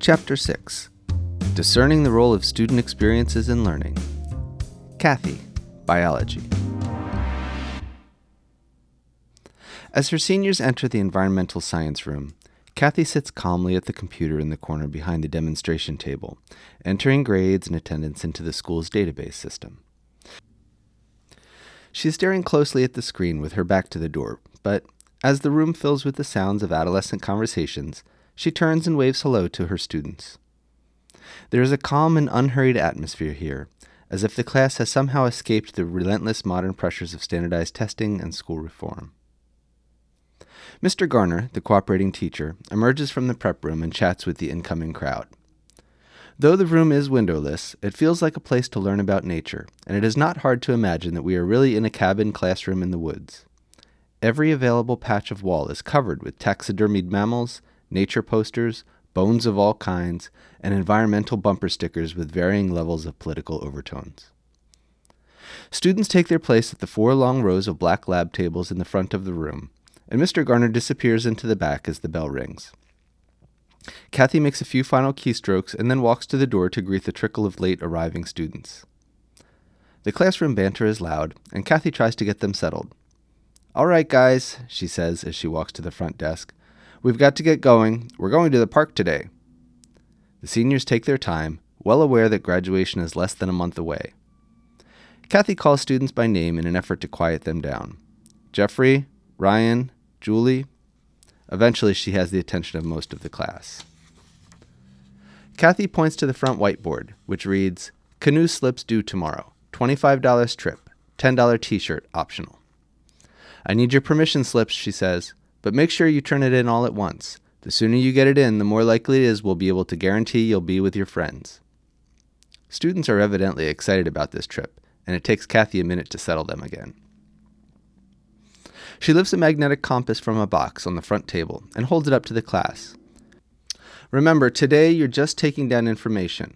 Chapter 6 Discerning the Role of Student Experiences in Learning. Kathy, Biology. As her seniors enter the environmental science room, Kathy sits calmly at the computer in the corner behind the demonstration table, entering grades and attendance into the school's database system. She's staring closely at the screen with her back to the door, but as the room fills with the sounds of adolescent conversations, she turns and waves hello to her students. There is a calm and unhurried atmosphere here, as if the class has somehow escaped the relentless modern pressures of standardized testing and school reform. Mr. Garner, the cooperating teacher, emerges from the prep room and chats with the incoming crowd. Though the room is windowless, it feels like a place to learn about nature, and it is not hard to imagine that we are really in a cabin classroom in the woods. Every available patch of wall is covered with taxidermied mammals, nature posters, bones of all kinds, and environmental bumper stickers with varying levels of political overtones. Students take their place at the four long rows of black lab tables in the front of the room, and Mr. Garner disappears into the back as the bell rings. Kathy makes a few final keystrokes and then walks to the door to greet the trickle of late arriving students. The classroom banter is loud, and Kathy tries to get them settled. All right, guys, she says as she walks to the front desk. We've got to get going. We're going to the park today. The seniors take their time, well aware that graduation is less than a month away. Kathy calls students by name in an effort to quiet them down. Jeffrey, Ryan, Julie, Eventually, she has the attention of most of the class. Kathy points to the front whiteboard, which reads Canoe slips due tomorrow. $25 trip. $10 t shirt optional. I need your permission slips, she says, but make sure you turn it in all at once. The sooner you get it in, the more likely it is we'll be able to guarantee you'll be with your friends. Students are evidently excited about this trip, and it takes Kathy a minute to settle them again. She lifts a magnetic compass from a box on the front table and holds it up to the class. Remember, today you're just taking down information.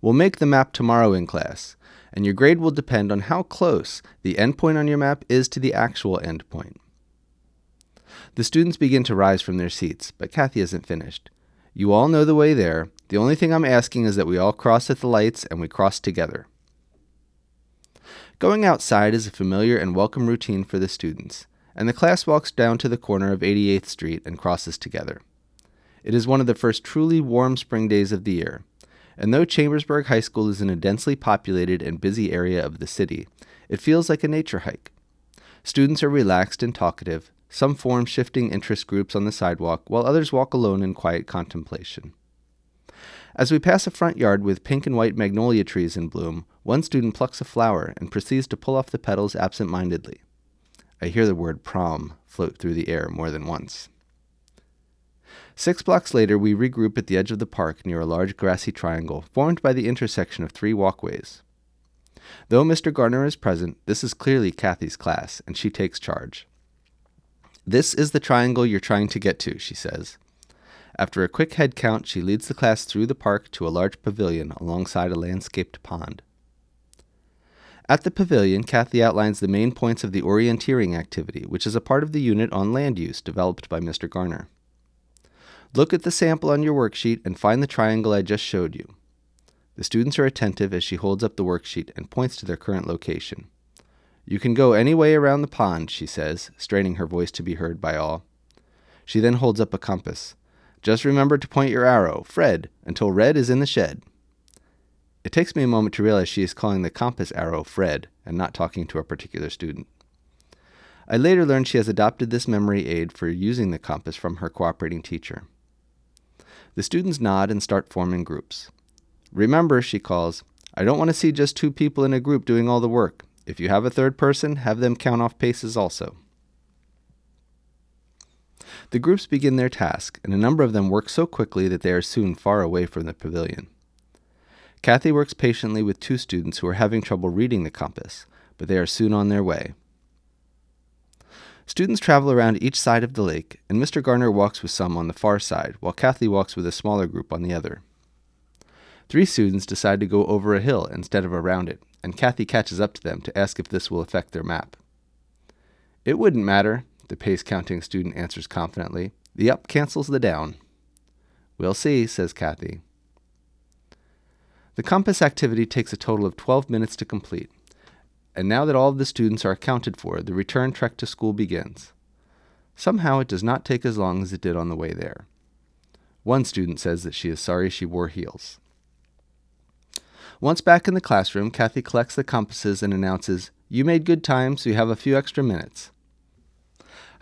We'll make the map tomorrow in class, and your grade will depend on how close the endpoint on your map is to the actual endpoint. The students begin to rise from their seats, but Kathy isn't finished. You all know the way there. The only thing I'm asking is that we all cross at the lights and we cross together. Going outside is a familiar and welcome routine for the students and the class walks down to the corner of 88th Street and crosses together. It is one of the first truly warm spring days of the year, and though Chambersburg High School is in a densely populated and busy area of the city, it feels like a nature hike. Students are relaxed and talkative, some form shifting interest groups on the sidewalk, while others walk alone in quiet contemplation. As we pass a front yard with pink and white magnolia trees in bloom, one student plucks a flower and proceeds to pull off the petals absent mindedly. I hear the word prom float through the air more than once. Six blocks later, we regroup at the edge of the park near a large grassy triangle formed by the intersection of three walkways. Though Mr. Garner is present, this is clearly Kathy's class, and she takes charge. This is the triangle you're trying to get to, she says. After a quick head count, she leads the class through the park to a large pavilion alongside a landscaped pond. At the pavilion, Kathy outlines the main points of the orienteering activity, which is a part of the unit on land use developed by Mr. Garner. Look at the sample on your worksheet and find the triangle I just showed you. The students are attentive as she holds up the worksheet and points to their current location. You can go any way around the pond, she says, straining her voice to be heard by all. She then holds up a compass. Just remember to point your arrow, Fred, until red is in the shed. It takes me a moment to realize she is calling the compass arrow Fred and not talking to a particular student. I later learned she has adopted this memory aid for using the compass from her cooperating teacher. The students nod and start forming groups. Remember, she calls, I don't want to see just two people in a group doing all the work. If you have a third person, have them count off paces also. The groups begin their task, and a number of them work so quickly that they are soon far away from the pavilion. Kathy works patiently with two students who are having trouble reading the compass, but they are soon on their way. Students travel around each side of the lake, and Mr. Garner walks with some on the far side, while Kathy walks with a smaller group on the other. Three students decide to go over a hill instead of around it, and Kathy catches up to them to ask if this will affect their map. It wouldn't matter, the pace counting student answers confidently. The up cancels the down. We'll see, says Kathy. The compass activity takes a total of 12 minutes to complete. And now that all of the students are accounted for, the return trek to school begins. Somehow it does not take as long as it did on the way there. One student says that she is sorry she wore heels. Once back in the classroom, Kathy collects the compasses and announces, You made good time, so you have a few extra minutes.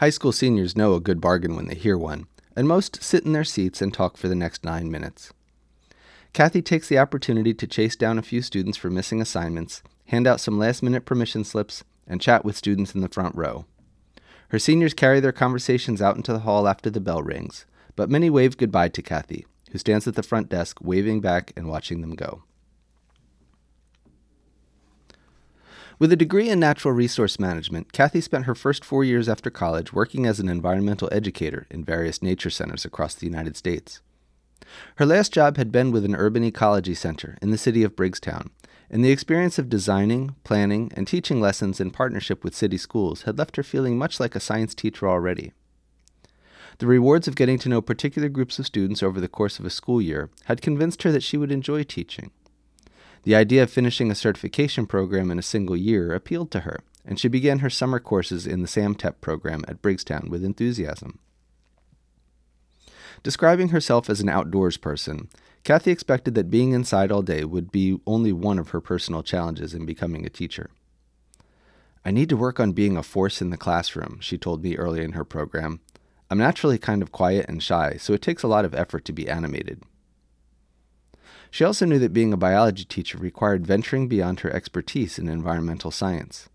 High school seniors know a good bargain when they hear one, and most sit in their seats and talk for the next nine minutes. Kathy takes the opportunity to chase down a few students for missing assignments, hand out some last minute permission slips, and chat with students in the front row. Her seniors carry their conversations out into the hall after the bell rings, but many wave goodbye to Kathy, who stands at the front desk waving back and watching them go. With a degree in natural resource management, Kathy spent her first four years after college working as an environmental educator in various nature centers across the United States. Her last job had been with an urban ecology center in the city of Briggstown, and the experience of designing, planning, and teaching lessons in partnership with city schools had left her feeling much like a science teacher already. The rewards of getting to know particular groups of students over the course of a school year had convinced her that she would enjoy teaching. The idea of finishing a certification program in a single year appealed to her, and she began her summer courses in the SAMTEP program at Briggstown with enthusiasm. Describing herself as an outdoors person, Kathy expected that being inside all day would be only one of her personal challenges in becoming a teacher. I need to work on being a force in the classroom, she told me early in her program. I'm naturally kind of quiet and shy, so it takes a lot of effort to be animated. She also knew that being a biology teacher required venturing beyond her expertise in environmental science.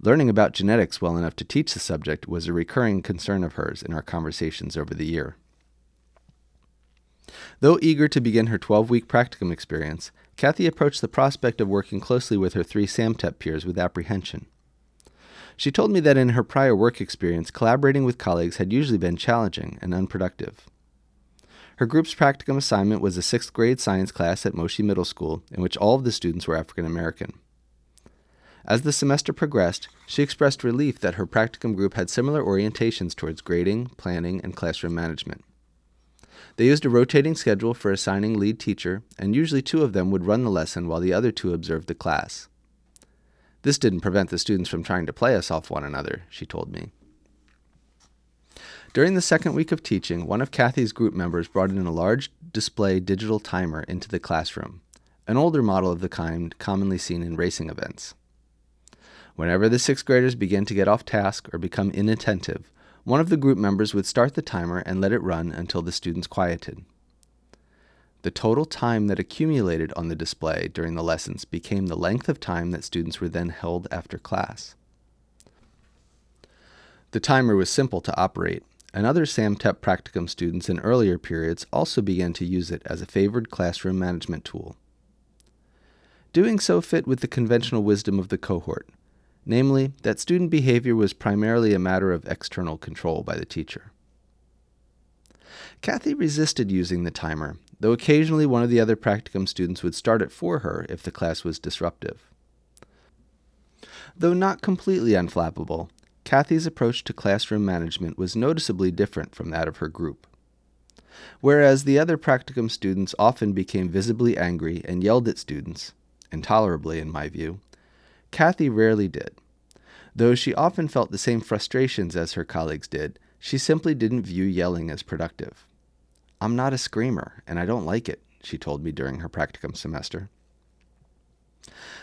Learning about genetics well enough to teach the subject was a recurring concern of hers in our conversations over the year. Though eager to begin her 12 week practicum experience, Kathy approached the prospect of working closely with her three SAMTEP peers with apprehension. She told me that in her prior work experience, collaborating with colleagues had usually been challenging and unproductive. Her group's practicum assignment was a sixth grade science class at Moshi Middle School, in which all of the students were African American. As the semester progressed, she expressed relief that her practicum group had similar orientations towards grading, planning, and classroom management. They used a rotating schedule for assigning lead teacher, and usually two of them would run the lesson while the other two observed the class. This didn't prevent the students from trying to play us off one another, she told me. During the second week of teaching, one of Kathy's group members brought in a large display digital timer into the classroom, an older model of the kind commonly seen in racing events. Whenever the sixth graders began to get off task or become inattentive, one of the group members would start the timer and let it run until the students quieted. The total time that accumulated on the display during the lessons became the length of time that students were then held after class. The timer was simple to operate and other SAMTEP practicum students in earlier periods also began to use it as a favored classroom management tool. Doing so fit with the conventional wisdom of the cohort, namely, that student behavior was primarily a matter of external control by the teacher. Kathy resisted using the timer, though occasionally one of the other practicum students would start it for her if the class was disruptive. Though not completely unflappable, Kathy's approach to classroom management was noticeably different from that of her group. Whereas the other practicum students often became visibly angry and yelled at students, intolerably in my view, Kathy rarely did. Though she often felt the same frustrations as her colleagues did, she simply didn't view yelling as productive. I'm not a screamer, and I don't like it, she told me during her practicum semester.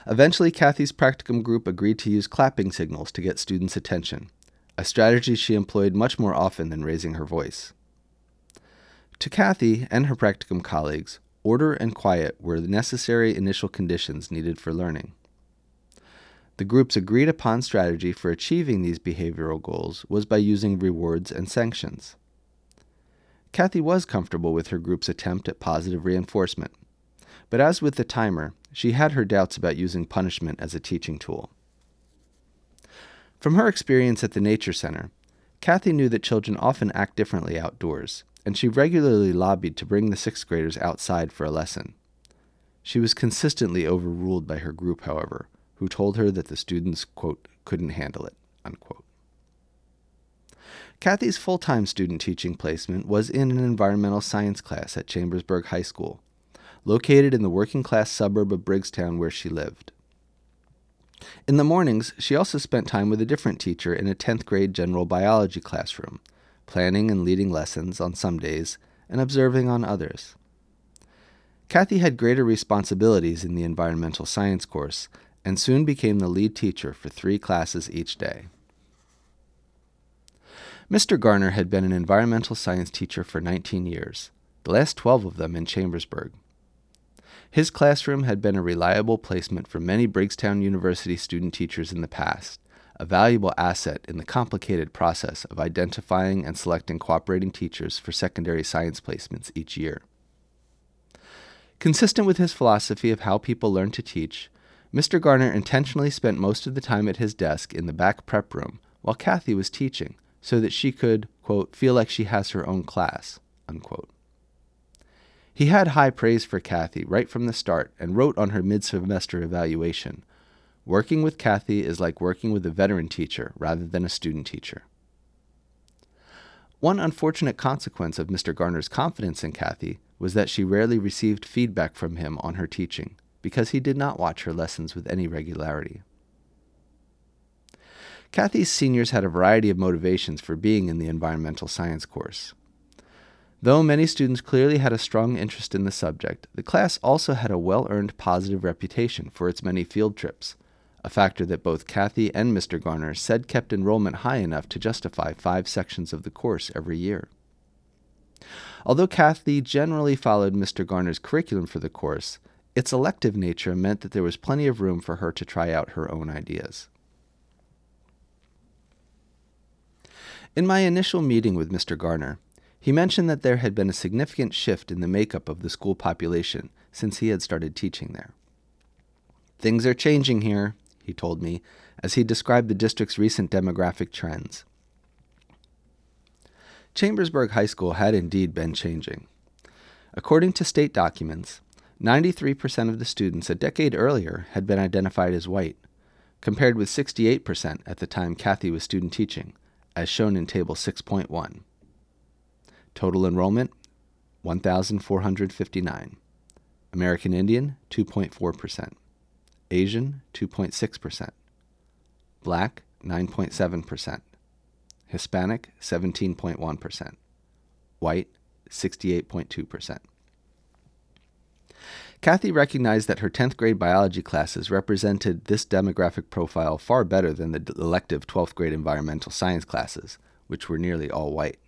Eventually, Kathy's practicum group agreed to use clapping signals to get students' attention, a strategy she employed much more often than raising her voice. To Kathy and her practicum colleagues, order and quiet were the necessary initial conditions needed for learning. The group's agreed upon strategy for achieving these behavioral goals was by using rewards and sanctions. Kathy was comfortable with her group's attempt at positive reinforcement, but as with the timer, she had her doubts about using punishment as a teaching tool. From her experience at the Nature Center, Kathy knew that children often act differently outdoors, and she regularly lobbied to bring the sixth graders outside for a lesson. She was consistently overruled by her group, however, who told her that the students, quote, couldn't handle it, unquote. Kathy's full time student teaching placement was in an environmental science class at Chambersburg High School, located in the working class suburb of Briggstown where she lived. In the mornings, she also spent time with a different teacher in a 10th grade general biology classroom, planning and leading lessons on some days and observing on others. Kathy had greater responsibilities in the environmental science course and soon became the lead teacher for three classes each day. Mr. Garner had been an environmental science teacher for 19 years, the last 12 of them in Chambersburg. His classroom had been a reliable placement for many Briggstown University student teachers in the past, a valuable asset in the complicated process of identifying and selecting cooperating teachers for secondary science placements each year. Consistent with his philosophy of how people learn to teach, Mr. Garner intentionally spent most of the time at his desk in the back prep room while Kathy was teaching so that she could, quote, feel like she has her own class, unquote. He had high praise for Kathy right from the start and wrote on her mid semester evaluation Working with Kathy is like working with a veteran teacher rather than a student teacher. One unfortunate consequence of Mr. Garner's confidence in Kathy was that she rarely received feedback from him on her teaching because he did not watch her lessons with any regularity. Kathy's seniors had a variety of motivations for being in the environmental science course. Though many students clearly had a strong interest in the subject, the class also had a well earned positive reputation for its many field trips, a factor that both Kathy and Mr. Garner said kept enrollment high enough to justify five sections of the course every year. Although Kathy generally followed Mr. Garner's curriculum for the course, its elective nature meant that there was plenty of room for her to try out her own ideas. In my initial meeting with Mr. Garner, he mentioned that there had been a significant shift in the makeup of the school population since he had started teaching there. Things are changing here, he told me, as he described the district's recent demographic trends. Chambersburg High School had indeed been changing. According to state documents, 93% of the students a decade earlier had been identified as white, compared with 68% at the time Kathy was student teaching, as shown in Table 6.1. Total enrollment 1,459. American Indian 2.4%. Asian 2.6%. Black 9.7%. Hispanic 17.1%. White 68.2%. Kathy recognized that her 10th grade biology classes represented this demographic profile far better than the elective 12th grade environmental science classes, which were nearly all white.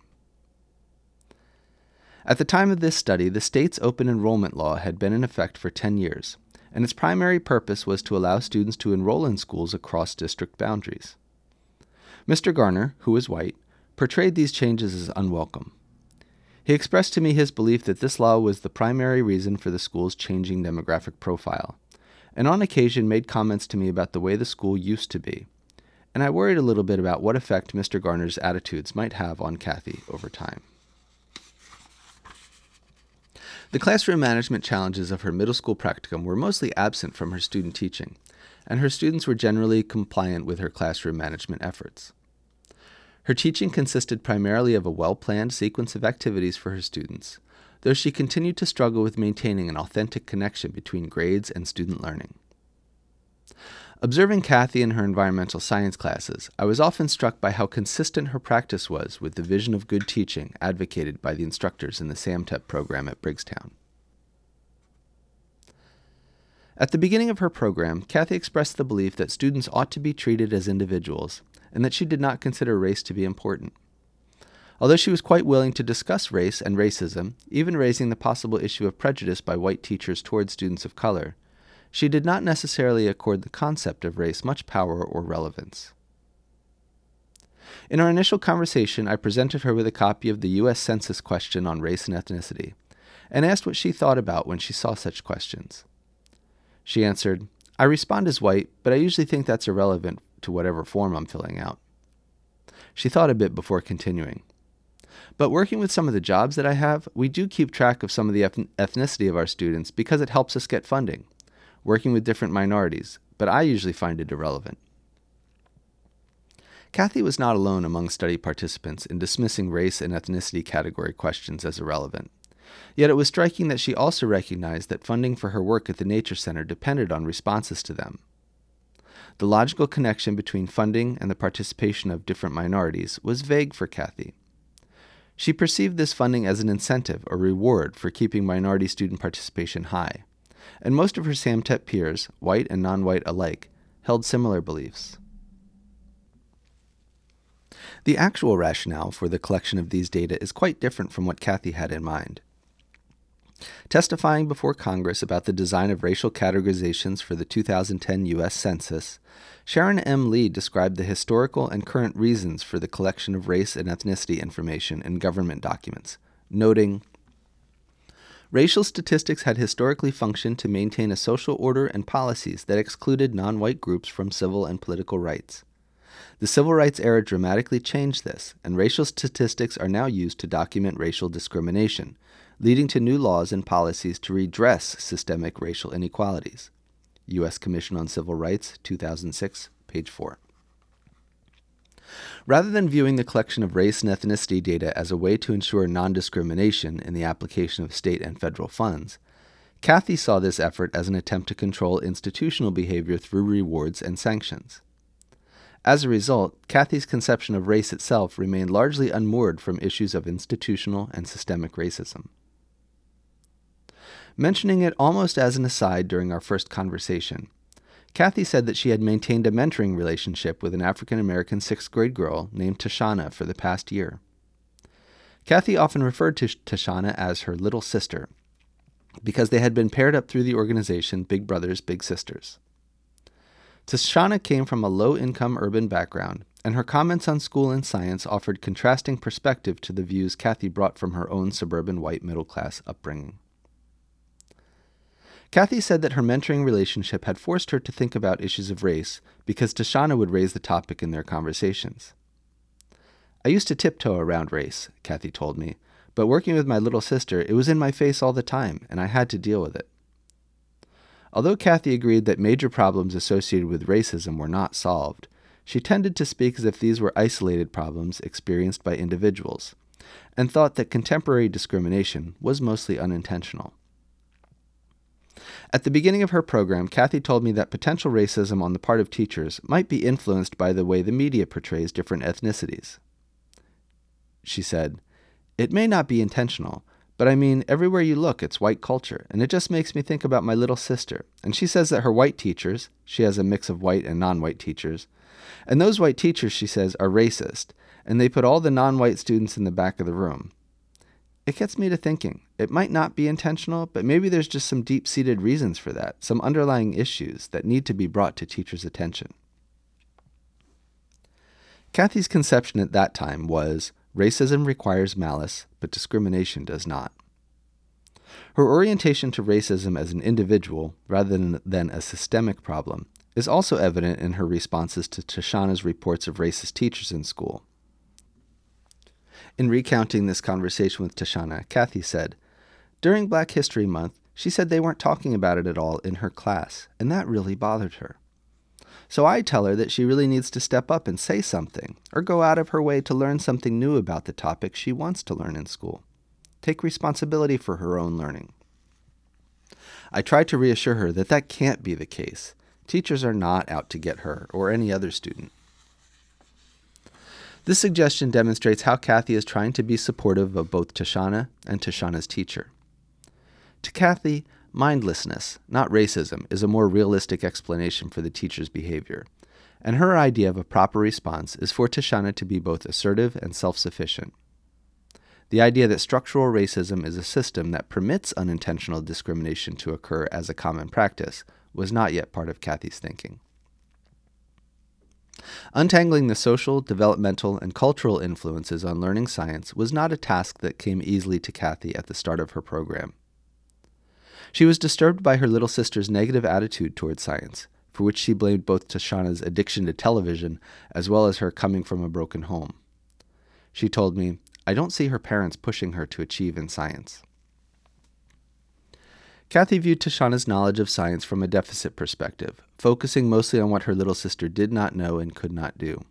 At the time of this study, the state's open enrollment law had been in effect for 10 years, and its primary purpose was to allow students to enroll in schools across district boundaries. Mr. Garner, who was white, portrayed these changes as unwelcome. He expressed to me his belief that this law was the primary reason for the school's changing demographic profile, and on occasion made comments to me about the way the school used to be, and I worried a little bit about what effect Mr. Garner's attitudes might have on Kathy over time. The classroom management challenges of her middle school practicum were mostly absent from her student teaching, and her students were generally compliant with her classroom management efforts. Her teaching consisted primarily of a well planned sequence of activities for her students, though she continued to struggle with maintaining an authentic connection between grades and student learning. Observing Kathy in her environmental science classes, I was often struck by how consistent her practice was with the vision of good teaching advocated by the instructors in the SAMTEP program at Briggstown. At the beginning of her program, Kathy expressed the belief that students ought to be treated as individuals and that she did not consider race to be important. Although she was quite willing to discuss race and racism, even raising the possible issue of prejudice by white teachers toward students of color, she did not necessarily accord the concept of race much power or relevance. In our initial conversation, I presented her with a copy of the U.S. Census question on race and ethnicity, and asked what she thought about when she saw such questions. She answered, I respond as white, but I usually think that's irrelevant to whatever form I'm filling out. She thought a bit before continuing. But working with some of the jobs that I have, we do keep track of some of the ethnicity of our students because it helps us get funding, working with different minorities, but I usually find it irrelevant. Kathy was not alone among study participants in dismissing race and ethnicity category questions as irrelevant, Yet it was striking that she also recognized that funding for her work at the Nature Center depended on responses to them. The logical connection between funding and the participation of different minorities was vague for Kathy. She perceived this funding as an incentive or reward for keeping minority student participation high, and most of her SAMTEP peers, white and non white alike, held similar beliefs. The actual rationale for the collection of these data is quite different from what Kathy had in mind. Testifying before Congress about the design of racial categorizations for the 2010 U.S. Census, Sharon M. Lee described the historical and current reasons for the collection of race and ethnicity information in government documents, noting Racial statistics had historically functioned to maintain a social order and policies that excluded non white groups from civil and political rights. The civil rights era dramatically changed this, and racial statistics are now used to document racial discrimination, leading to new laws and policies to redress systemic racial inequalities. U.S. Commission on Civil Rights, 2006, page 4. Rather than viewing the collection of race and ethnicity data as a way to ensure non discrimination in the application of state and federal funds, Kathy saw this effort as an attempt to control institutional behavior through rewards and sanctions. As a result, Kathy's conception of race itself remained largely unmoored from issues of institutional and systemic racism. Mentioning it almost as an aside during our first conversation, Kathy said that she had maintained a mentoring relationship with an African American sixth grade girl named Tashana for the past year. Kathy often referred to Tashana as her little sister because they had been paired up through the organization Big Brothers Big Sisters. Tashana came from a low income urban background, and her comments on school and science offered contrasting perspective to the views Kathy brought from her own suburban white middle class upbringing. Kathy said that her mentoring relationship had forced her to think about issues of race because Tashana would raise the topic in their conversations. I used to tiptoe around race, Kathy told me, but working with my little sister, it was in my face all the time, and I had to deal with it. Although Kathy agreed that major problems associated with racism were not solved, she tended to speak as if these were isolated problems experienced by individuals, and thought that contemporary discrimination was mostly unintentional. At the beginning of her program, Kathy told me that potential racism on the part of teachers might be influenced by the way the media portrays different ethnicities. She said, It may not be intentional, but I mean, everywhere you look, it's white culture, and it just makes me think about my little sister. And she says that her white teachers, she has a mix of white and non white teachers, and those white teachers, she says, are racist, and they put all the non white students in the back of the room. It gets me to thinking. It might not be intentional, but maybe there's just some deep seated reasons for that, some underlying issues that need to be brought to teachers' attention. Kathy's conception at that time was racism requires malice, but discrimination does not. Her orientation to racism as an individual rather than, than a systemic problem is also evident in her responses to Tashana's reports of racist teachers in school. In recounting this conversation with Tashana, Kathy said, During Black History Month, she said they weren't talking about it at all in her class, and that really bothered her. So I tell her that she really needs to step up and say something, or go out of her way to learn something new about the topic she wants to learn in school. Take responsibility for her own learning. I try to reassure her that that can't be the case. Teachers are not out to get her or any other student. This suggestion demonstrates how Kathy is trying to be supportive of both Tashana and Tashana's teacher. To Kathy, mindlessness, not racism, is a more realistic explanation for the teacher's behavior, and her idea of a proper response is for Tashana to be both assertive and self sufficient. The idea that structural racism is a system that permits unintentional discrimination to occur as a common practice was not yet part of Kathy's thinking. Untangling the social, developmental, and cultural influences on learning science was not a task that came easily to Kathy at the start of her program. She was disturbed by her little sister's negative attitude toward science, for which she blamed both Tashana's addiction to television as well as her coming from a broken home. She told me, I don't see her parents pushing her to achieve in science. Kathy viewed Tashana's knowledge of science from a deficit perspective, focusing mostly on what her little sister did not know and could not do.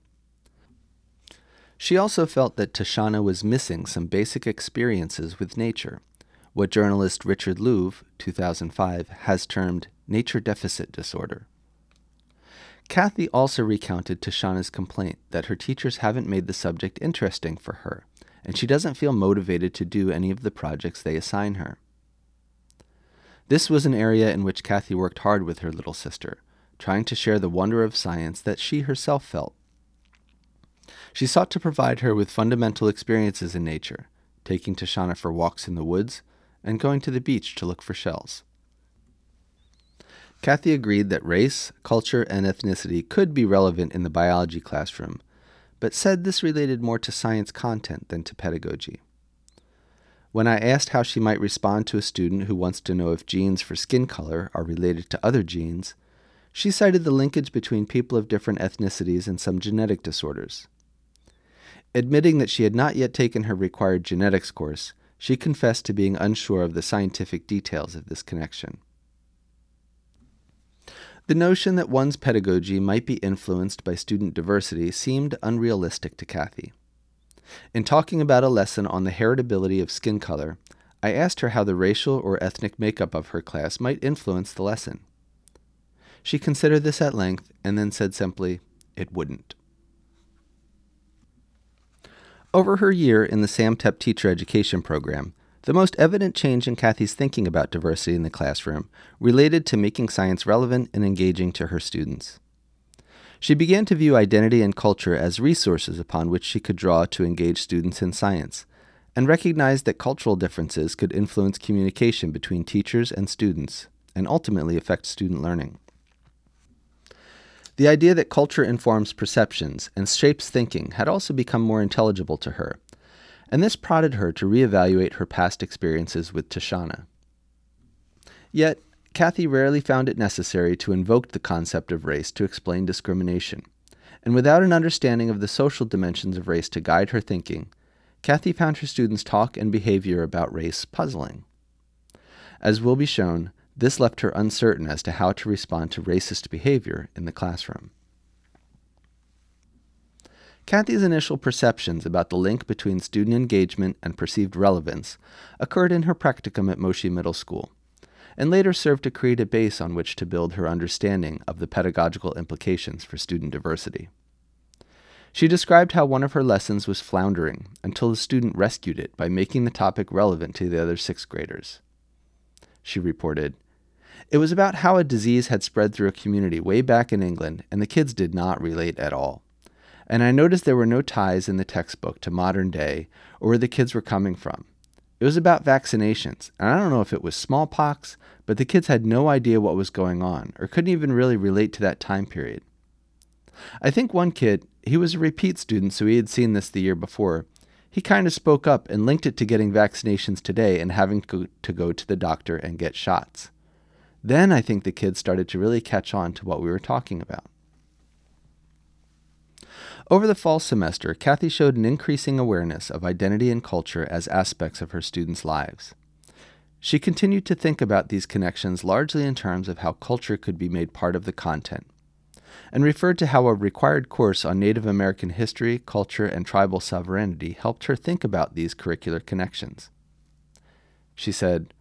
She also felt that Tashana was missing some basic experiences with nature, what journalist Richard Louv, 2005, has termed nature deficit disorder. Kathy also recounted Tashana's complaint that her teachers haven't made the subject interesting for her, and she doesn't feel motivated to do any of the projects they assign her. This was an area in which Kathy worked hard with her little sister, trying to share the wonder of science that she herself felt. She sought to provide her with fundamental experiences in nature, taking Tashana for walks in the woods and going to the beach to look for shells. Kathy agreed that race, culture, and ethnicity could be relevant in the biology classroom, but said this related more to science content than to pedagogy. When I asked how she might respond to a student who wants to know if genes for skin color are related to other genes, she cited the linkage between people of different ethnicities and some genetic disorders. Admitting that she had not yet taken her required genetics course, she confessed to being unsure of the scientific details of this connection. The notion that one's pedagogy might be influenced by student diversity seemed unrealistic to Kathy. In talking about a lesson on the heritability of skin color, I asked her how the racial or ethnic makeup of her class might influence the lesson. She considered this at length and then said simply, It wouldn't. Over her year in the SAMTEP teacher education program, the most evident change in Kathy's thinking about diversity in the classroom related to making science relevant and engaging to her students. She began to view identity and culture as resources upon which she could draw to engage students in science, and recognized that cultural differences could influence communication between teachers and students, and ultimately affect student learning. The idea that culture informs perceptions and shapes thinking had also become more intelligible to her, and this prodded her to reevaluate her past experiences with Tashana. Yet, Kathy rarely found it necessary to invoke the concept of race to explain discrimination, and without an understanding of the social dimensions of race to guide her thinking, Kathy found her students' talk and behavior about race puzzling. As will be shown, this left her uncertain as to how to respond to racist behavior in the classroom. Kathy's initial perceptions about the link between student engagement and perceived relevance occurred in her practicum at Moshi Middle School, and later served to create a base on which to build her understanding of the pedagogical implications for student diversity. She described how one of her lessons was floundering until the student rescued it by making the topic relevant to the other sixth graders. She reported, It was about how a disease had spread through a community way back in England, and the kids did not relate at all and I noticed there were no ties in the textbook to modern day or where the kids were coming from. It was about vaccinations, and I don't know if it was smallpox, but the kids had no idea what was going on or couldn't even really relate to that time period. I think one kid, he was a repeat student, so he had seen this the year before. He kind of spoke up and linked it to getting vaccinations today and having to go to the doctor and get shots. Then I think the kids started to really catch on to what we were talking about. Over the fall semester, Kathy showed an increasing awareness of identity and culture as aspects of her students' lives. She continued to think about these connections largely in terms of how culture could be made part of the content, and referred to how a required course on Native American history, culture, and tribal sovereignty helped her think about these curricular connections. She said,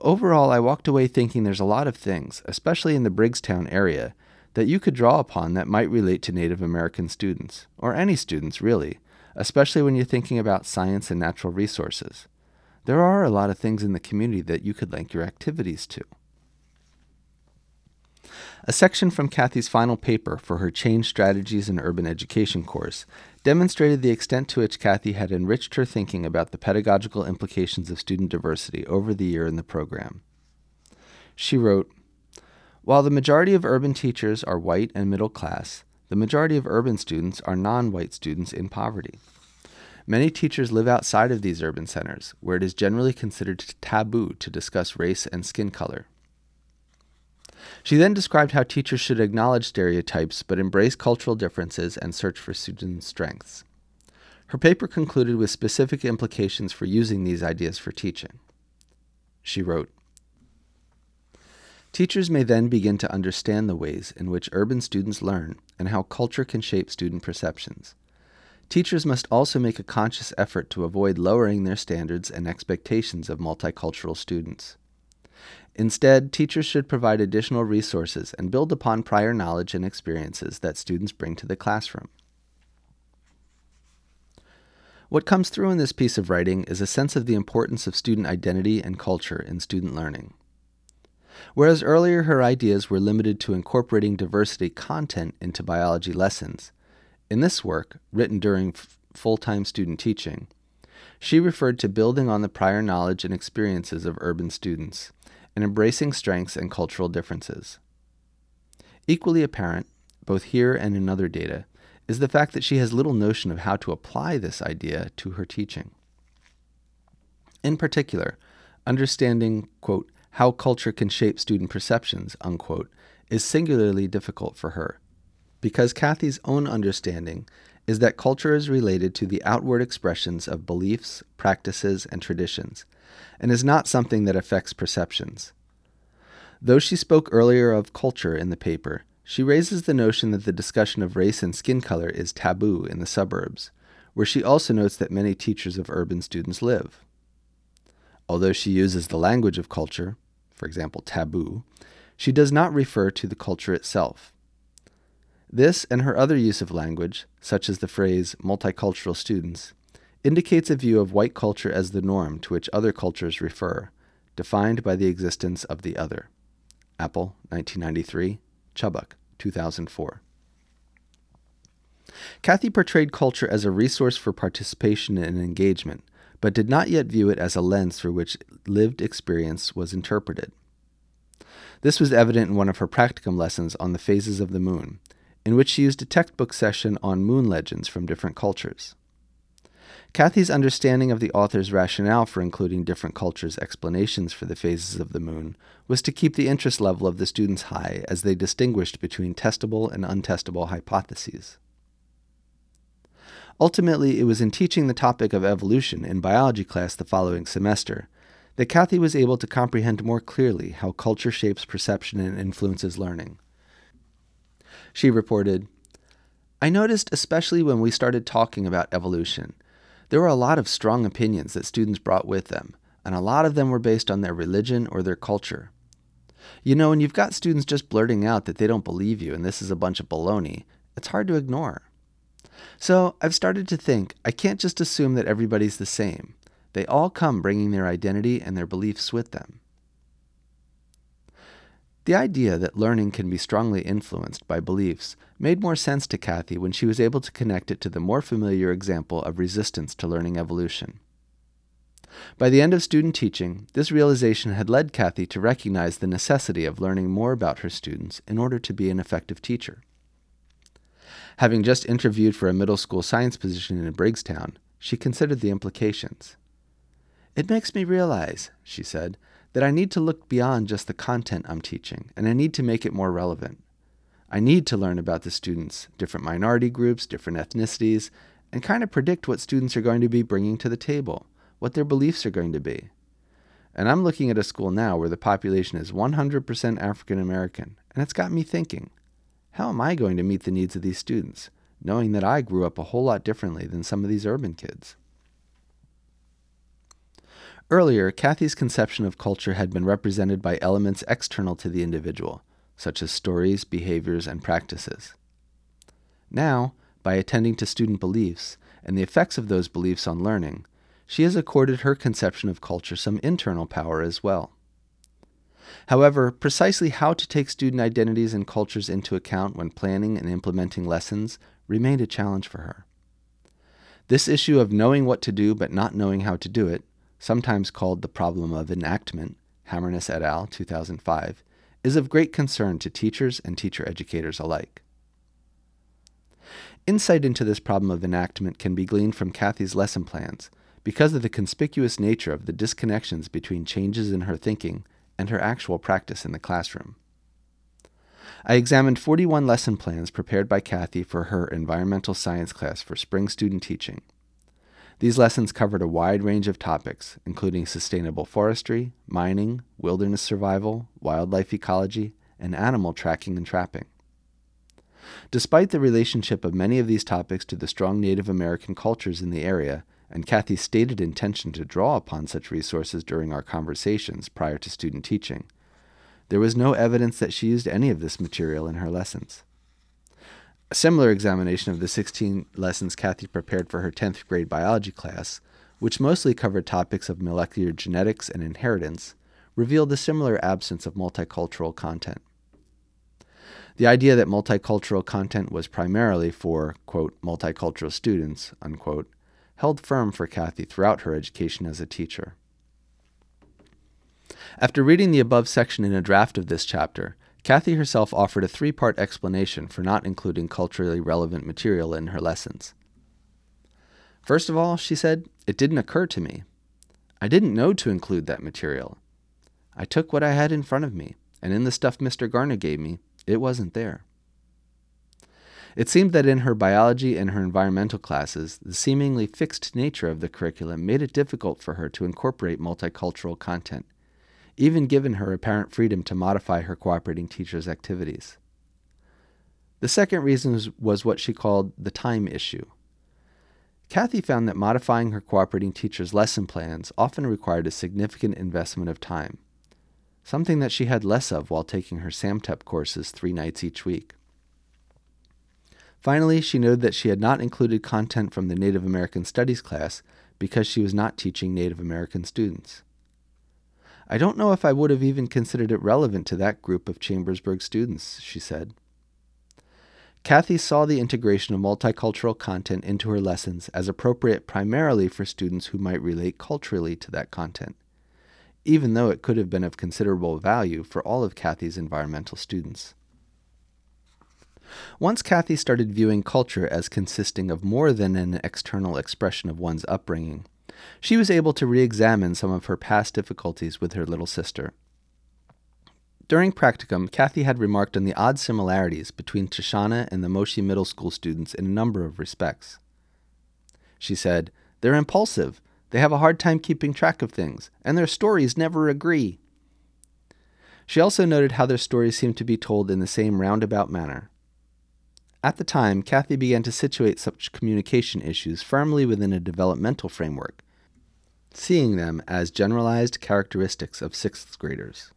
Overall, I walked away thinking there's a lot of things, especially in the Briggstown area, that you could draw upon that might relate to Native American students, or any students really, especially when you're thinking about science and natural resources. There are a lot of things in the community that you could link your activities to. A section from Kathy's final paper for her Change Strategies in Urban Education course demonstrated the extent to which Kathy had enriched her thinking about the pedagogical implications of student diversity over the year in the program. She wrote, while the majority of urban teachers are white and middle class, the majority of urban students are non white students in poverty. Many teachers live outside of these urban centers, where it is generally considered taboo to discuss race and skin color. She then described how teachers should acknowledge stereotypes but embrace cultural differences and search for students' strengths. Her paper concluded with specific implications for using these ideas for teaching. She wrote Teachers may then begin to understand the ways in which urban students learn and how culture can shape student perceptions. teachers must also make a conscious effort to avoid lowering their standards and expectations of multicultural students. Instead, teachers should provide additional resources and build upon prior knowledge and experiences that students bring to the classroom. What comes through in this piece of writing is a sense of the importance of student identity and culture in student learning. Whereas earlier her ideas were limited to incorporating diversity content into biology lessons, in this work, written during f- full time student teaching, she referred to building on the prior knowledge and experiences of urban students and embracing strengths and cultural differences. Equally apparent, both here and in other data, is the fact that she has little notion of how to apply this idea to her teaching. In particular, understanding, quote, how culture can shape student perceptions, unquote, is singularly difficult for her, because Kathy's own understanding is that culture is related to the outward expressions of beliefs, practices, and traditions, and is not something that affects perceptions. Though she spoke earlier of culture in the paper, she raises the notion that the discussion of race and skin color is taboo in the suburbs, where she also notes that many teachers of urban students live. Although she uses the language of culture, for example, taboo, she does not refer to the culture itself. This and her other use of language, such as the phrase multicultural students, indicates a view of white culture as the norm to which other cultures refer, defined by the existence of the other. Apple, 1993, Chubbuck, 2004. Kathy portrayed culture as a resource for participation and engagement, but did not yet view it as a lens through which lived experience was interpreted. This was evident in one of her practicum lessons on the phases of the moon, in which she used a textbook session on moon legends from different cultures. Kathy's understanding of the author's rationale for including different cultures' explanations for the phases of the moon was to keep the interest level of the students high as they distinguished between testable and untestable hypotheses. Ultimately, it was in teaching the topic of evolution in biology class the following semester that Kathy was able to comprehend more clearly how culture shapes perception and influences learning. She reported, I noticed, especially when we started talking about evolution, there were a lot of strong opinions that students brought with them, and a lot of them were based on their religion or their culture. You know, when you've got students just blurting out that they don't believe you and this is a bunch of baloney, it's hard to ignore. So I've started to think I can't just assume that everybody's the same. They all come bringing their identity and their beliefs with them. The idea that learning can be strongly influenced by beliefs made more sense to Kathy when she was able to connect it to the more familiar example of resistance to learning evolution. By the end of student teaching, this realization had led Kathy to recognize the necessity of learning more about her students in order to be an effective teacher. Having just interviewed for a middle school science position in Briggstown, she considered the implications. It makes me realize, she said, that I need to look beyond just the content I'm teaching, and I need to make it more relevant. I need to learn about the students, different minority groups, different ethnicities, and kind of predict what students are going to be bringing to the table, what their beliefs are going to be. And I'm looking at a school now where the population is 100% African American, and it's got me thinking how am I going to meet the needs of these students, knowing that I grew up a whole lot differently than some of these urban kids? Earlier, Kathy's conception of culture had been represented by elements external to the individual, such as stories, behaviors, and practices. Now, by attending to student beliefs and the effects of those beliefs on learning, she has accorded her conception of culture some internal power as well. However, precisely how to take student identities and cultures into account when planning and implementing lessons remained a challenge for her. This issue of knowing what to do but not knowing how to do it, sometimes called the problem of enactment, Hammerness et al., 2005, is of great concern to teachers and teacher educators alike. Insight into this problem of enactment can be gleaned from Kathy's lesson plans because of the conspicuous nature of the disconnections between changes in her thinking and her actual practice in the classroom. I examined 41 lesson plans prepared by Kathy for her environmental science class for spring student teaching. These lessons covered a wide range of topics, including sustainable forestry, mining, wilderness survival, wildlife ecology, and animal tracking and trapping. Despite the relationship of many of these topics to the strong Native American cultures in the area, and Kathy's stated intention to draw upon such resources during our conversations prior to student teaching, there was no evidence that she used any of this material in her lessons. A similar examination of the 16 lessons Kathy prepared for her 10th grade biology class, which mostly covered topics of molecular genetics and inheritance, revealed a similar absence of multicultural content. The idea that multicultural content was primarily for, quote, multicultural students, unquote, held firm for Kathy throughout her education as a teacher. After reading the above section in a draft of this chapter, Kathy herself offered a three part explanation for not including culturally relevant material in her lessons. First of all, she said, it didn't occur to me. I didn't know to include that material. I took what I had in front of me, and in the stuff Mr. Garner gave me, it wasn't there. It seemed that in her biology and her environmental classes, the seemingly fixed nature of the curriculum made it difficult for her to incorporate multicultural content, even given her apparent freedom to modify her cooperating teachers' activities. The second reason was what she called the time issue. Kathy found that modifying her cooperating teachers' lesson plans often required a significant investment of time something that she had less of while taking her SAMTEP courses three nights each week. Finally, she noted that she had not included content from the Native American Studies class because she was not teaching Native American students. I don't know if I would have even considered it relevant to that group of Chambersburg students, she said. Kathy saw the integration of multicultural content into her lessons as appropriate primarily for students who might relate culturally to that content even though it could have been of considerable value for all of Kathy's environmental students. Once Kathy started viewing culture as consisting of more than an external expression of one's upbringing, she was able to re examine some of her past difficulties with her little sister. During practicum, Kathy had remarked on the odd similarities between Tashana and the Moshi Middle School students in a number of respects. She said, They're impulsive, they have a hard time keeping track of things, and their stories never agree. She also noted how their stories seemed to be told in the same roundabout manner. At the time, Kathy began to situate such communication issues firmly within a developmental framework, seeing them as generalized characteristics of sixth graders.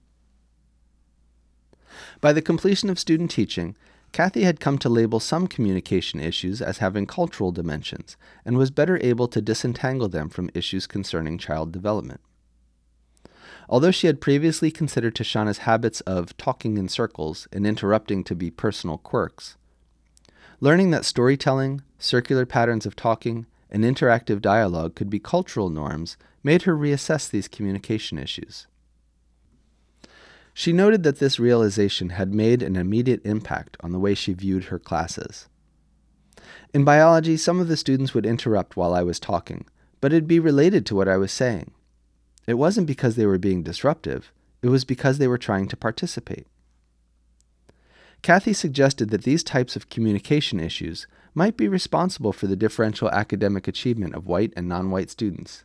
By the completion of student teaching, Kathy had come to label some communication issues as having cultural dimensions and was better able to disentangle them from issues concerning child development. Although she had previously considered Tashana's habits of talking in circles and interrupting to be personal quirks, learning that storytelling, circular patterns of talking, and interactive dialogue could be cultural norms made her reassess these communication issues. She noted that this realization had made an immediate impact on the way she viewed her classes. In biology, some of the students would interrupt while I was talking, but it'd be related to what I was saying. It wasn't because they were being disruptive, it was because they were trying to participate. Kathy suggested that these types of communication issues might be responsible for the differential academic achievement of white and non white students,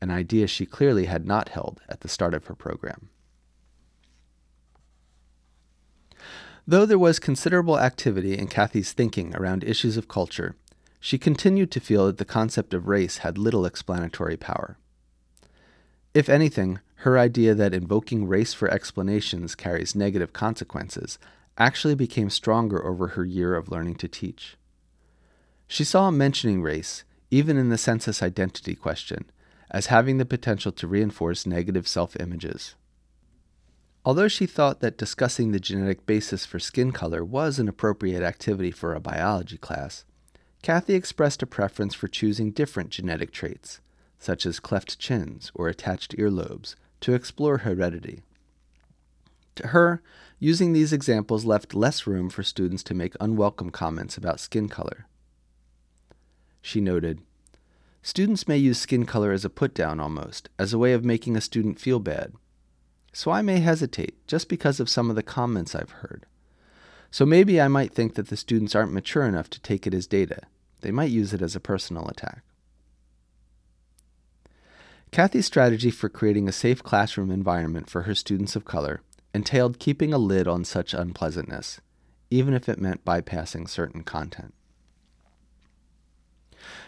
an idea she clearly had not held at the start of her program. Though there was considerable activity in Kathy's thinking around issues of culture, she continued to feel that the concept of race had little explanatory power. If anything, her idea that invoking race for explanations carries negative consequences actually became stronger over her year of learning to teach. She saw mentioning race, even in the census identity question, as having the potential to reinforce negative self images. Although she thought that discussing the genetic basis for skin color was an appropriate activity for a biology class, Kathy expressed a preference for choosing different genetic traits, such as cleft chins or attached earlobes, to explore heredity. To her, using these examples left less room for students to make unwelcome comments about skin color. She noted, Students may use skin color as a put down almost, as a way of making a student feel bad so I may hesitate just because of some of the comments I've heard. So maybe I might think that the students aren't mature enough to take it as data. They might use it as a personal attack. Kathy's strategy for creating a safe classroom environment for her students of color entailed keeping a lid on such unpleasantness, even if it meant bypassing certain content.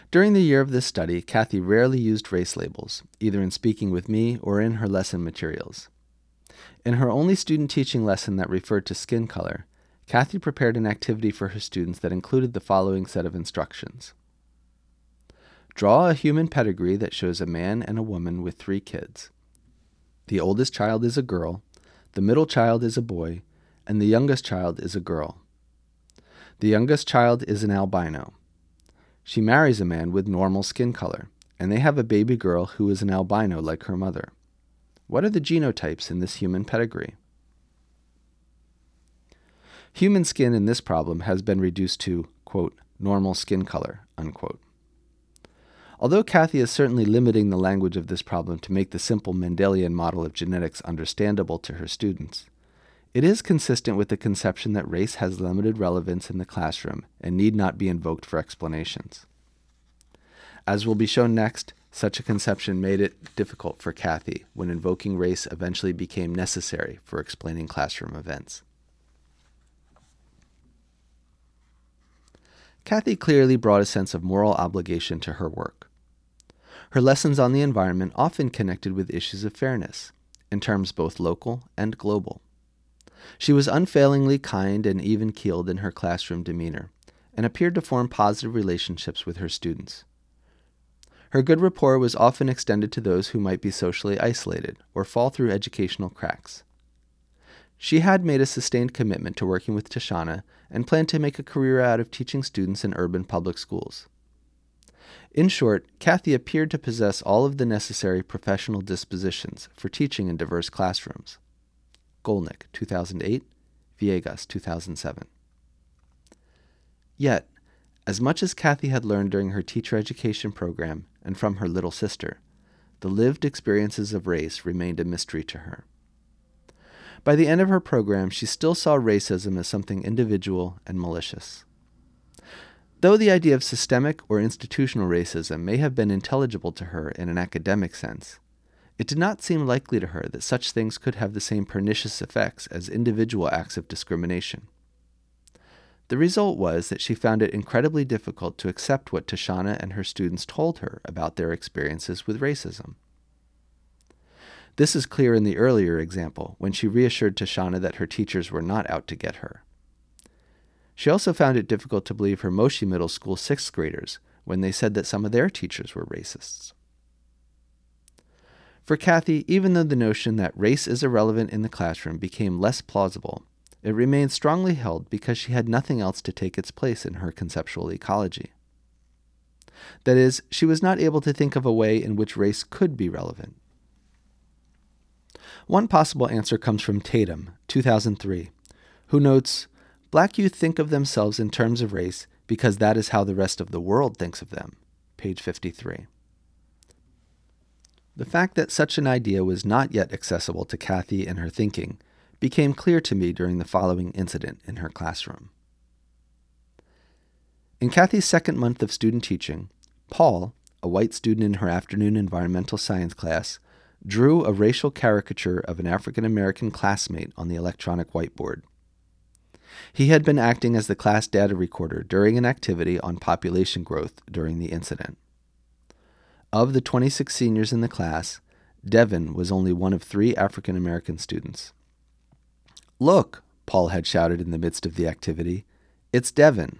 During the year of this study, Kathy rarely used race labels, either in speaking with me or in her lesson materials. In her only student teaching lesson that referred to skin color, Kathy prepared an activity for her students that included the following set of instructions Draw a human pedigree that shows a man and a woman with three kids. The oldest child is a girl, the middle child is a boy, and the youngest child is a girl. The youngest child is an albino. She marries a man with normal skin color, and they have a baby girl who is an albino like her mother. What are the genotypes in this human pedigree? Human skin in this problem has been reduced to, quote, normal skin color, unquote. Although Kathy is certainly limiting the language of this problem to make the simple Mendelian model of genetics understandable to her students, it is consistent with the conception that race has limited relevance in the classroom and need not be invoked for explanations. As will be shown next, such a conception made it difficult for Kathy when invoking race eventually became necessary for explaining classroom events. Kathy clearly brought a sense of moral obligation to her work. Her lessons on the environment often connected with issues of fairness, in terms both local and global. She was unfailingly kind and even keeled in her classroom demeanor, and appeared to form positive relationships with her students. Her good rapport was often extended to those who might be socially isolated or fall through educational cracks. She had made a sustained commitment to working with Tashana and planned to make a career out of teaching students in urban public schools. In short, Kathy appeared to possess all of the necessary professional dispositions for teaching in diverse classrooms. Gollnick, 2008, Villegas, 2007. Yet, as much as Kathy had learned during her teacher education program and from her little sister, the lived experiences of race remained a mystery to her. By the end of her program, she still saw racism as something individual and malicious. Though the idea of systemic or institutional racism may have been intelligible to her in an academic sense, it did not seem likely to her that such things could have the same pernicious effects as individual acts of discrimination. The result was that she found it incredibly difficult to accept what Tashana and her students told her about their experiences with racism. This is clear in the earlier example, when she reassured Tashana that her teachers were not out to get her. She also found it difficult to believe her Moshi Middle School sixth graders when they said that some of their teachers were racists. For Kathy, even though the notion that race is irrelevant in the classroom became less plausible, it remained strongly held because she had nothing else to take its place in her conceptual ecology. That is, she was not able to think of a way in which race could be relevant. One possible answer comes from Tatum, 2003, who notes Black youth think of themselves in terms of race because that is how the rest of the world thinks of them. Page 53. The fact that such an idea was not yet accessible to Kathy in her thinking became clear to me during the following incident in her classroom. In Kathy's second month of student teaching, Paul, a white student in her afternoon environmental science class, drew a racial caricature of an African American classmate on the electronic whiteboard. He had been acting as the class data recorder during an activity on population growth during the incident. Of the 26 seniors in the class, Devin was only one of three African American students. Look, Paul had shouted in the midst of the activity. It's Devin.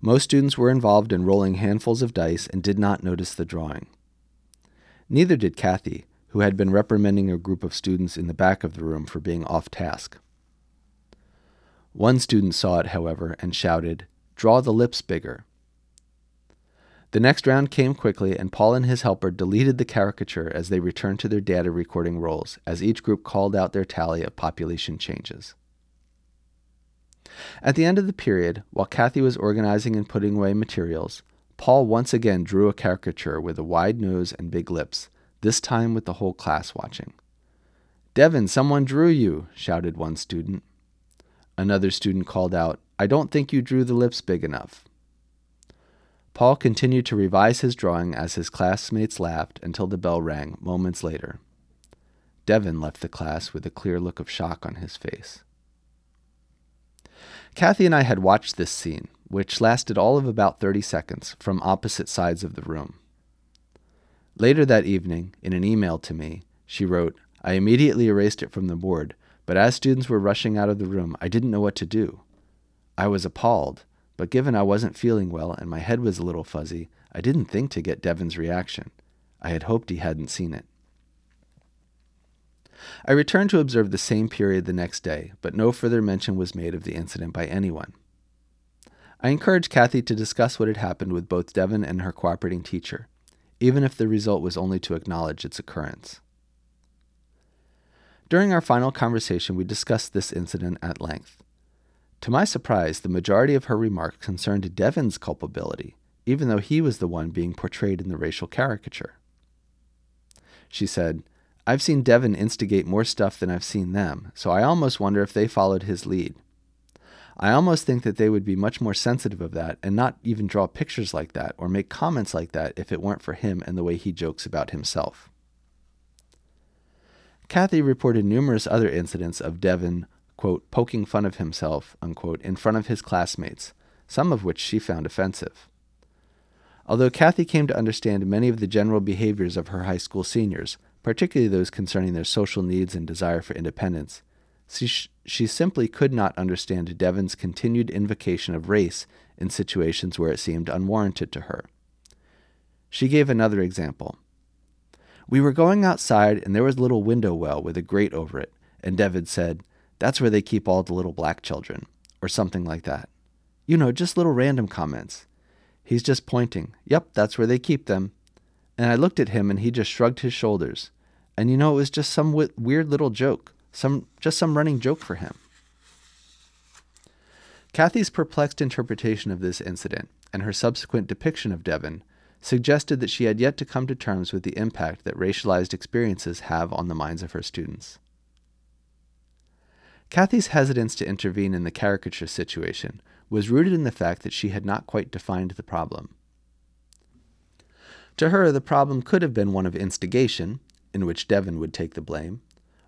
Most students were involved in rolling handfuls of dice and did not notice the drawing. Neither did Kathy, who had been reprimanding a group of students in the back of the room for being off task. One student saw it, however, and shouted, Draw the lips bigger. The next round came quickly, and Paul and his helper deleted the caricature as they returned to their data recording roles, as each group called out their tally of population changes. At the end of the period, while Kathy was organizing and putting away materials, Paul once again drew a caricature with a wide nose and big lips, this time with the whole class watching. Devin, someone drew you, shouted one student. Another student called out, I don't think you drew the lips big enough. Paul continued to revise his drawing as his classmates laughed until the bell rang moments later. Devin left the class with a clear look of shock on his face. Kathy and I had watched this scene, which lasted all of about 30 seconds, from opposite sides of the room. Later that evening, in an email to me, she wrote, I immediately erased it from the board, but as students were rushing out of the room, I didn't know what to do. I was appalled, but given I wasn't feeling well and my head was a little fuzzy, I didn't think to get Devin's reaction. I had hoped he hadn't seen it. I returned to observe the same period the next day, but no further mention was made of the incident by anyone. I encouraged Kathy to discuss what had happened with both Devin and her cooperating teacher, even if the result was only to acknowledge its occurrence. During our final conversation, we discussed this incident at length. To my surprise, the majority of her remarks concerned Devin's culpability, even though he was the one being portrayed in the racial caricature. She said, I've seen Devin instigate more stuff than I've seen them, so I almost wonder if they followed his lead. I almost think that they would be much more sensitive of that and not even draw pictures like that or make comments like that if it weren't for him and the way he jokes about himself. Kathy reported numerous other incidents of Devin, quote, poking fun of himself, unquote, in front of his classmates, some of which she found offensive. Although Kathy came to understand many of the general behaviors of her high school seniors, particularly those concerning their social needs and desire for independence, she, she simply could not understand Devin's continued invocation of race in situations where it seemed unwarranted to her. She gave another example. We were going outside, and there was a little window well with a grate over it, and Devin said, That's where they keep all the little black children, or something like that. You know, just little random comments. He's just pointing. Yep, that's where they keep them. And I looked at him and he just shrugged his shoulders. And you know, it was just some weird little joke, some just some running joke for him. Kathy's perplexed interpretation of this incident and her subsequent depiction of Devin suggested that she had yet to come to terms with the impact that racialized experiences have on the minds of her students. Kathy's hesitance to intervene in the caricature situation was rooted in the fact that she had not quite defined the problem. To her, the problem could have been one of instigation, in which Devin would take the blame,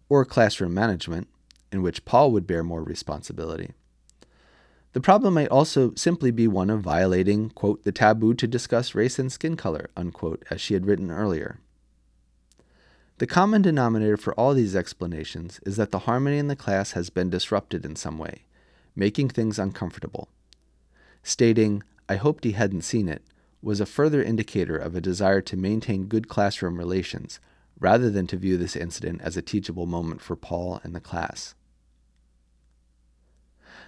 or classroom management, in which Paul would bear more responsibility. The problem might also simply be one of violating, quote, the taboo to discuss race and skin color, unquote, as she had written earlier. The common denominator for all these explanations is that the harmony in the class has been disrupted in some way, making things uncomfortable. Stating, I hoped he hadn't seen it, was a further indicator of a desire to maintain good classroom relations, rather than to view this incident as a teachable moment for Paul and the class.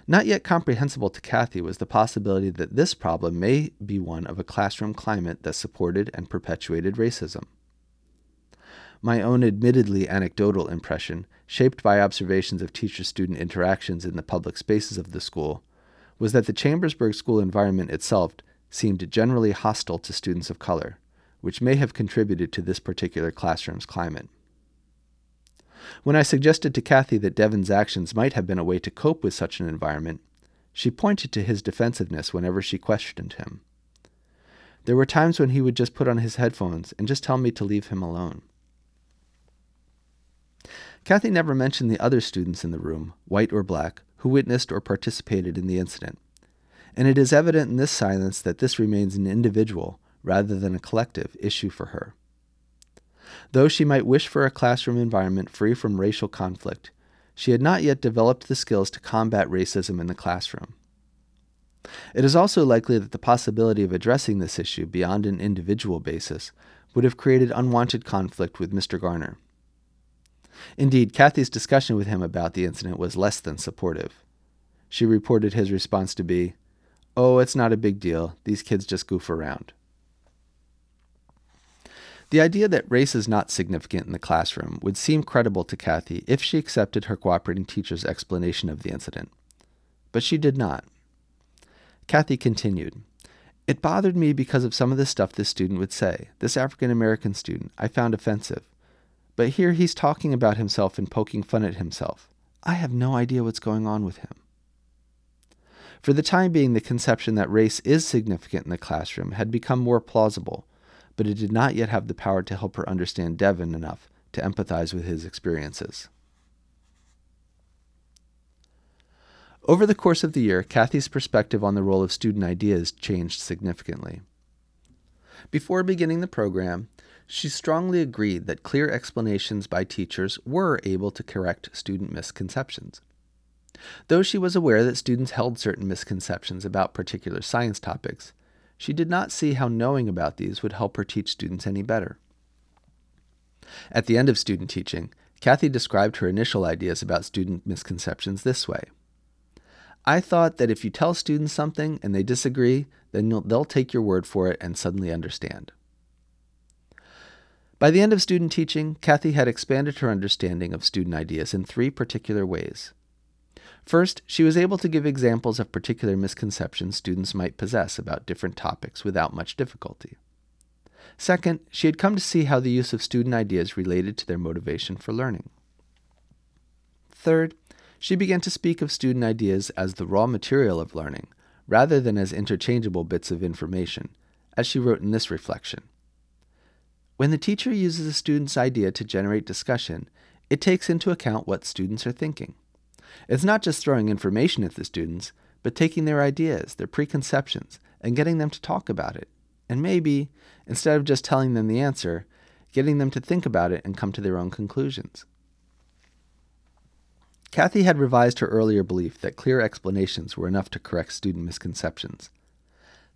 Not yet comprehensible to Kathy was the possibility that this problem may be one of a classroom climate that supported and perpetuated racism. My own admittedly anecdotal impression, shaped by observations of teacher student interactions in the public spaces of the school, was that the Chambersburg school environment itself seemed generally hostile to students of color, which may have contributed to this particular classroom's climate. When I suggested to Kathy that Devin's actions might have been a way to cope with such an environment, she pointed to his defensiveness whenever she questioned him. There were times when he would just put on his headphones and just tell me to leave him alone. Kathy never mentioned the other students in the room, white or black, who witnessed or participated in the incident. And it is evident in this silence that this remains an individual, rather than a collective, issue for her. Though she might wish for a classroom environment free from racial conflict, she had not yet developed the skills to combat racism in the classroom. It is also likely that the possibility of addressing this issue beyond an individual basis would have created unwanted conflict with Mr. Garner. Indeed, Kathy's discussion with him about the incident was less than supportive. She reported his response to be, Oh, it's not a big deal. These kids just goof around. The idea that race is not significant in the classroom would seem credible to Kathy if she accepted her cooperating teacher's explanation of the incident. But she did not. Kathy continued, It bothered me because of some of the stuff this student would say, this African American student, I found offensive. But here he's talking about himself and poking fun at himself. I have no idea what's going on with him. For the time being, the conception that race is significant in the classroom had become more plausible, but it did not yet have the power to help her understand Devin enough to empathize with his experiences. Over the course of the year, Kathy's perspective on the role of student ideas changed significantly. Before beginning the program, she strongly agreed that clear explanations by teachers were able to correct student misconceptions. Though she was aware that students held certain misconceptions about particular science topics, she did not see how knowing about these would help her teach students any better. At the end of student teaching, Kathy described her initial ideas about student misconceptions this way I thought that if you tell students something and they disagree, then they'll take your word for it and suddenly understand. By the end of student teaching, Kathy had expanded her understanding of student ideas in three particular ways. First, she was able to give examples of particular misconceptions students might possess about different topics without much difficulty. Second, she had come to see how the use of student ideas related to their motivation for learning. Third, she began to speak of student ideas as the raw material of learning, rather than as interchangeable bits of information, as she wrote in this reflection. When the teacher uses a student's idea to generate discussion, it takes into account what students are thinking. It's not just throwing information at the students, but taking their ideas, their preconceptions, and getting them to talk about it. And maybe, instead of just telling them the answer, getting them to think about it and come to their own conclusions. Kathy had revised her earlier belief that clear explanations were enough to correct student misconceptions.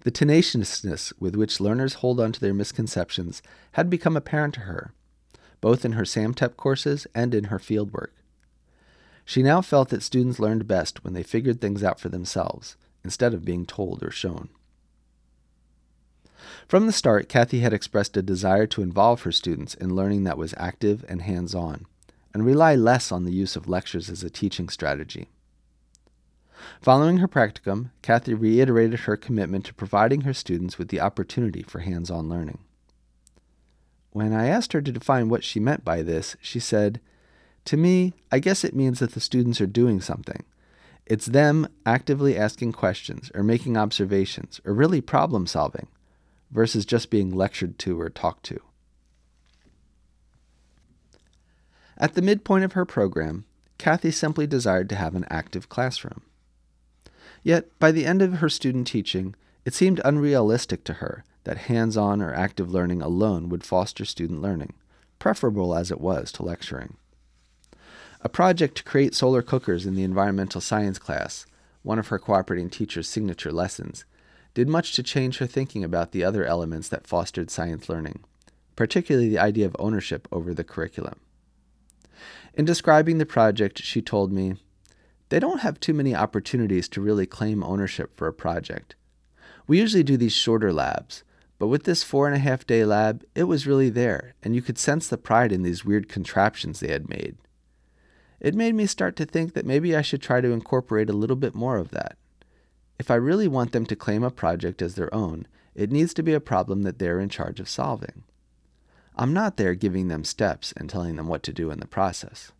The tenaciousness with which learners hold on to their misconceptions had become apparent to her, both in her SAMTEP courses and in her fieldwork. She now felt that students learned best when they figured things out for themselves, instead of being told or shown. From the start, Kathy had expressed a desire to involve her students in learning that was active and hands on, and rely less on the use of lectures as a teaching strategy. Following her practicum, Kathy reiterated her commitment to providing her students with the opportunity for hands on learning. When I asked her to define what she meant by this, she said, to me, I guess it means that the students are doing something. It's them actively asking questions or making observations or really problem solving versus just being lectured to or talked to. At the midpoint of her program, Kathy simply desired to have an active classroom. Yet, by the end of her student teaching, it seemed unrealistic to her that hands on or active learning alone would foster student learning, preferable as it was to lecturing. A project to create solar cookers in the environmental science class, one of her cooperating teacher's signature lessons, did much to change her thinking about the other elements that fostered science learning, particularly the idea of ownership over the curriculum. In describing the project, she told me, They don't have too many opportunities to really claim ownership for a project. We usually do these shorter labs, but with this four and a half day lab, it was really there, and you could sense the pride in these weird contraptions they had made it made me start to think that maybe I should try to incorporate a little bit more of that. If I really want them to claim a project as their own, it needs to be a problem that they're in charge of solving. I'm not there giving them steps and telling them what to do in the process.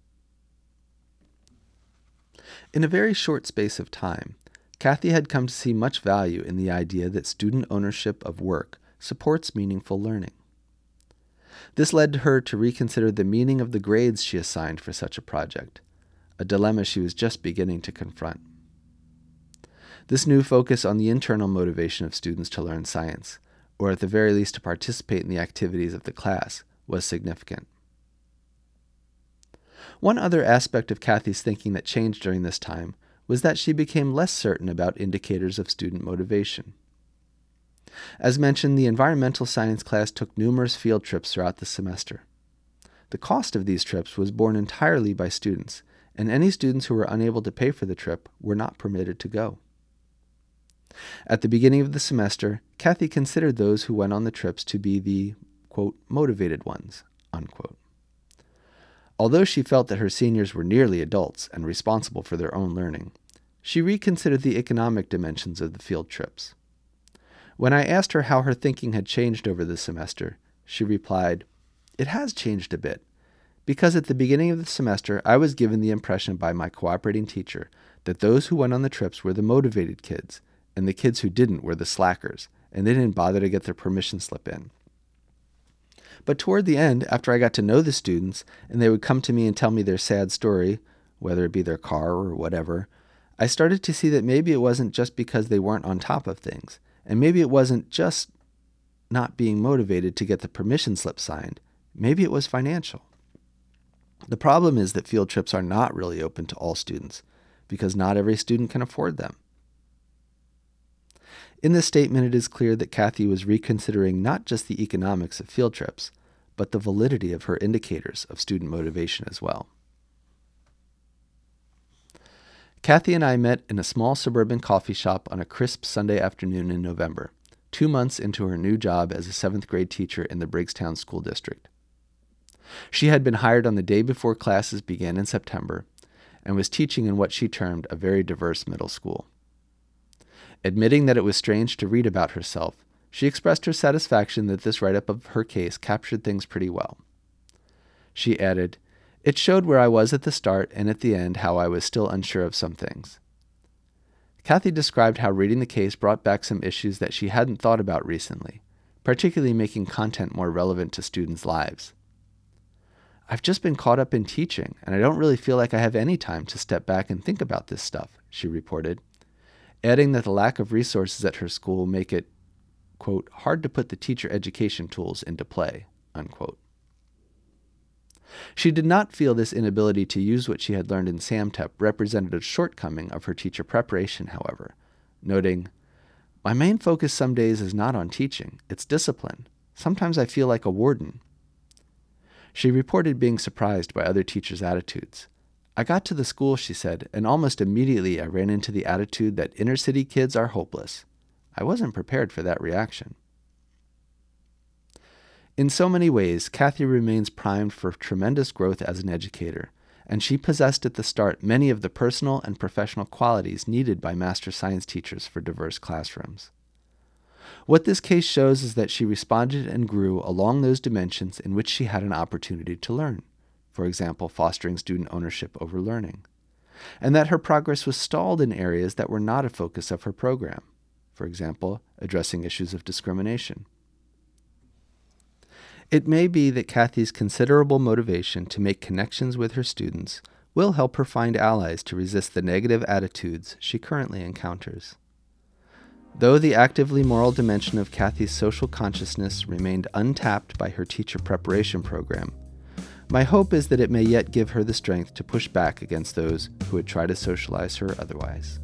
In a very short space of time, Kathy had come to see much value in the idea that student ownership of work supports meaningful learning. This led her to reconsider the meaning of the grades she assigned for such a project, a dilemma she was just beginning to confront. This new focus on the internal motivation of students to learn science, or at the very least to participate in the activities of the class, was significant. One other aspect of Kathy's thinking that changed during this time was that she became less certain about indicators of student motivation. As mentioned, the environmental science class took numerous field trips throughout the semester. The cost of these trips was borne entirely by students, and any students who were unable to pay for the trip were not permitted to go. At the beginning of the semester, Kathy considered those who went on the trips to be the, quote, motivated ones, unquote. Although she felt that her seniors were nearly adults and responsible for their own learning, she reconsidered the economic dimensions of the field trips. When I asked her how her thinking had changed over the semester, she replied, It has changed a bit. Because at the beginning of the semester, I was given the impression by my cooperating teacher that those who went on the trips were the motivated kids, and the kids who didn't were the slackers, and they didn't bother to get their permission slip in. But toward the end, after I got to know the students, and they would come to me and tell me their sad story, whether it be their car or whatever, I started to see that maybe it wasn't just because they weren't on top of things, and maybe it wasn't just not being motivated to get the permission slip signed, maybe it was financial. The problem is that field trips are not really open to all students because not every student can afford them. In this statement, it is clear that Kathy was reconsidering not just the economics of field trips, but the validity of her indicators of student motivation as well. Kathy and I met in a small suburban coffee shop on a crisp Sunday afternoon in November, two months into her new job as a seventh grade teacher in the Briggstown School District. She had been hired on the day before classes began in September and was teaching in what she termed a very diverse middle school. Admitting that it was strange to read about herself, she expressed her satisfaction that this write up of her case captured things pretty well. She added, It showed where I was at the start and at the end how I was still unsure of some things. Kathy described how reading the case brought back some issues that she hadn't thought about recently, particularly making content more relevant to students' lives. I've just been caught up in teaching, and I don't really feel like I have any time to step back and think about this stuff, she reported adding that the lack of resources at her school make it, quote, hard to put the teacher education tools into play, unquote. She did not feel this inability to use what she had learned in SAMTEP represented a shortcoming of her teacher preparation, however, noting, My main focus some days is not on teaching, it's discipline. Sometimes I feel like a warden. She reported being surprised by other teachers' attitudes. I got to the school, she said, and almost immediately I ran into the attitude that inner city kids are hopeless. I wasn't prepared for that reaction. In so many ways, Kathy remains primed for tremendous growth as an educator, and she possessed at the start many of the personal and professional qualities needed by master science teachers for diverse classrooms. What this case shows is that she responded and grew along those dimensions in which she had an opportunity to learn for example, fostering student ownership over learning, and that her progress was stalled in areas that were not a focus of her program, for example, addressing issues of discrimination. It may be that Kathy's considerable motivation to make connections with her students will help her find allies to resist the negative attitudes she currently encounters. Though the actively moral dimension of Kathy's social consciousness remained untapped by her teacher preparation program, my hope is that it may yet give her the strength to push back against those who would try to socialize her otherwise.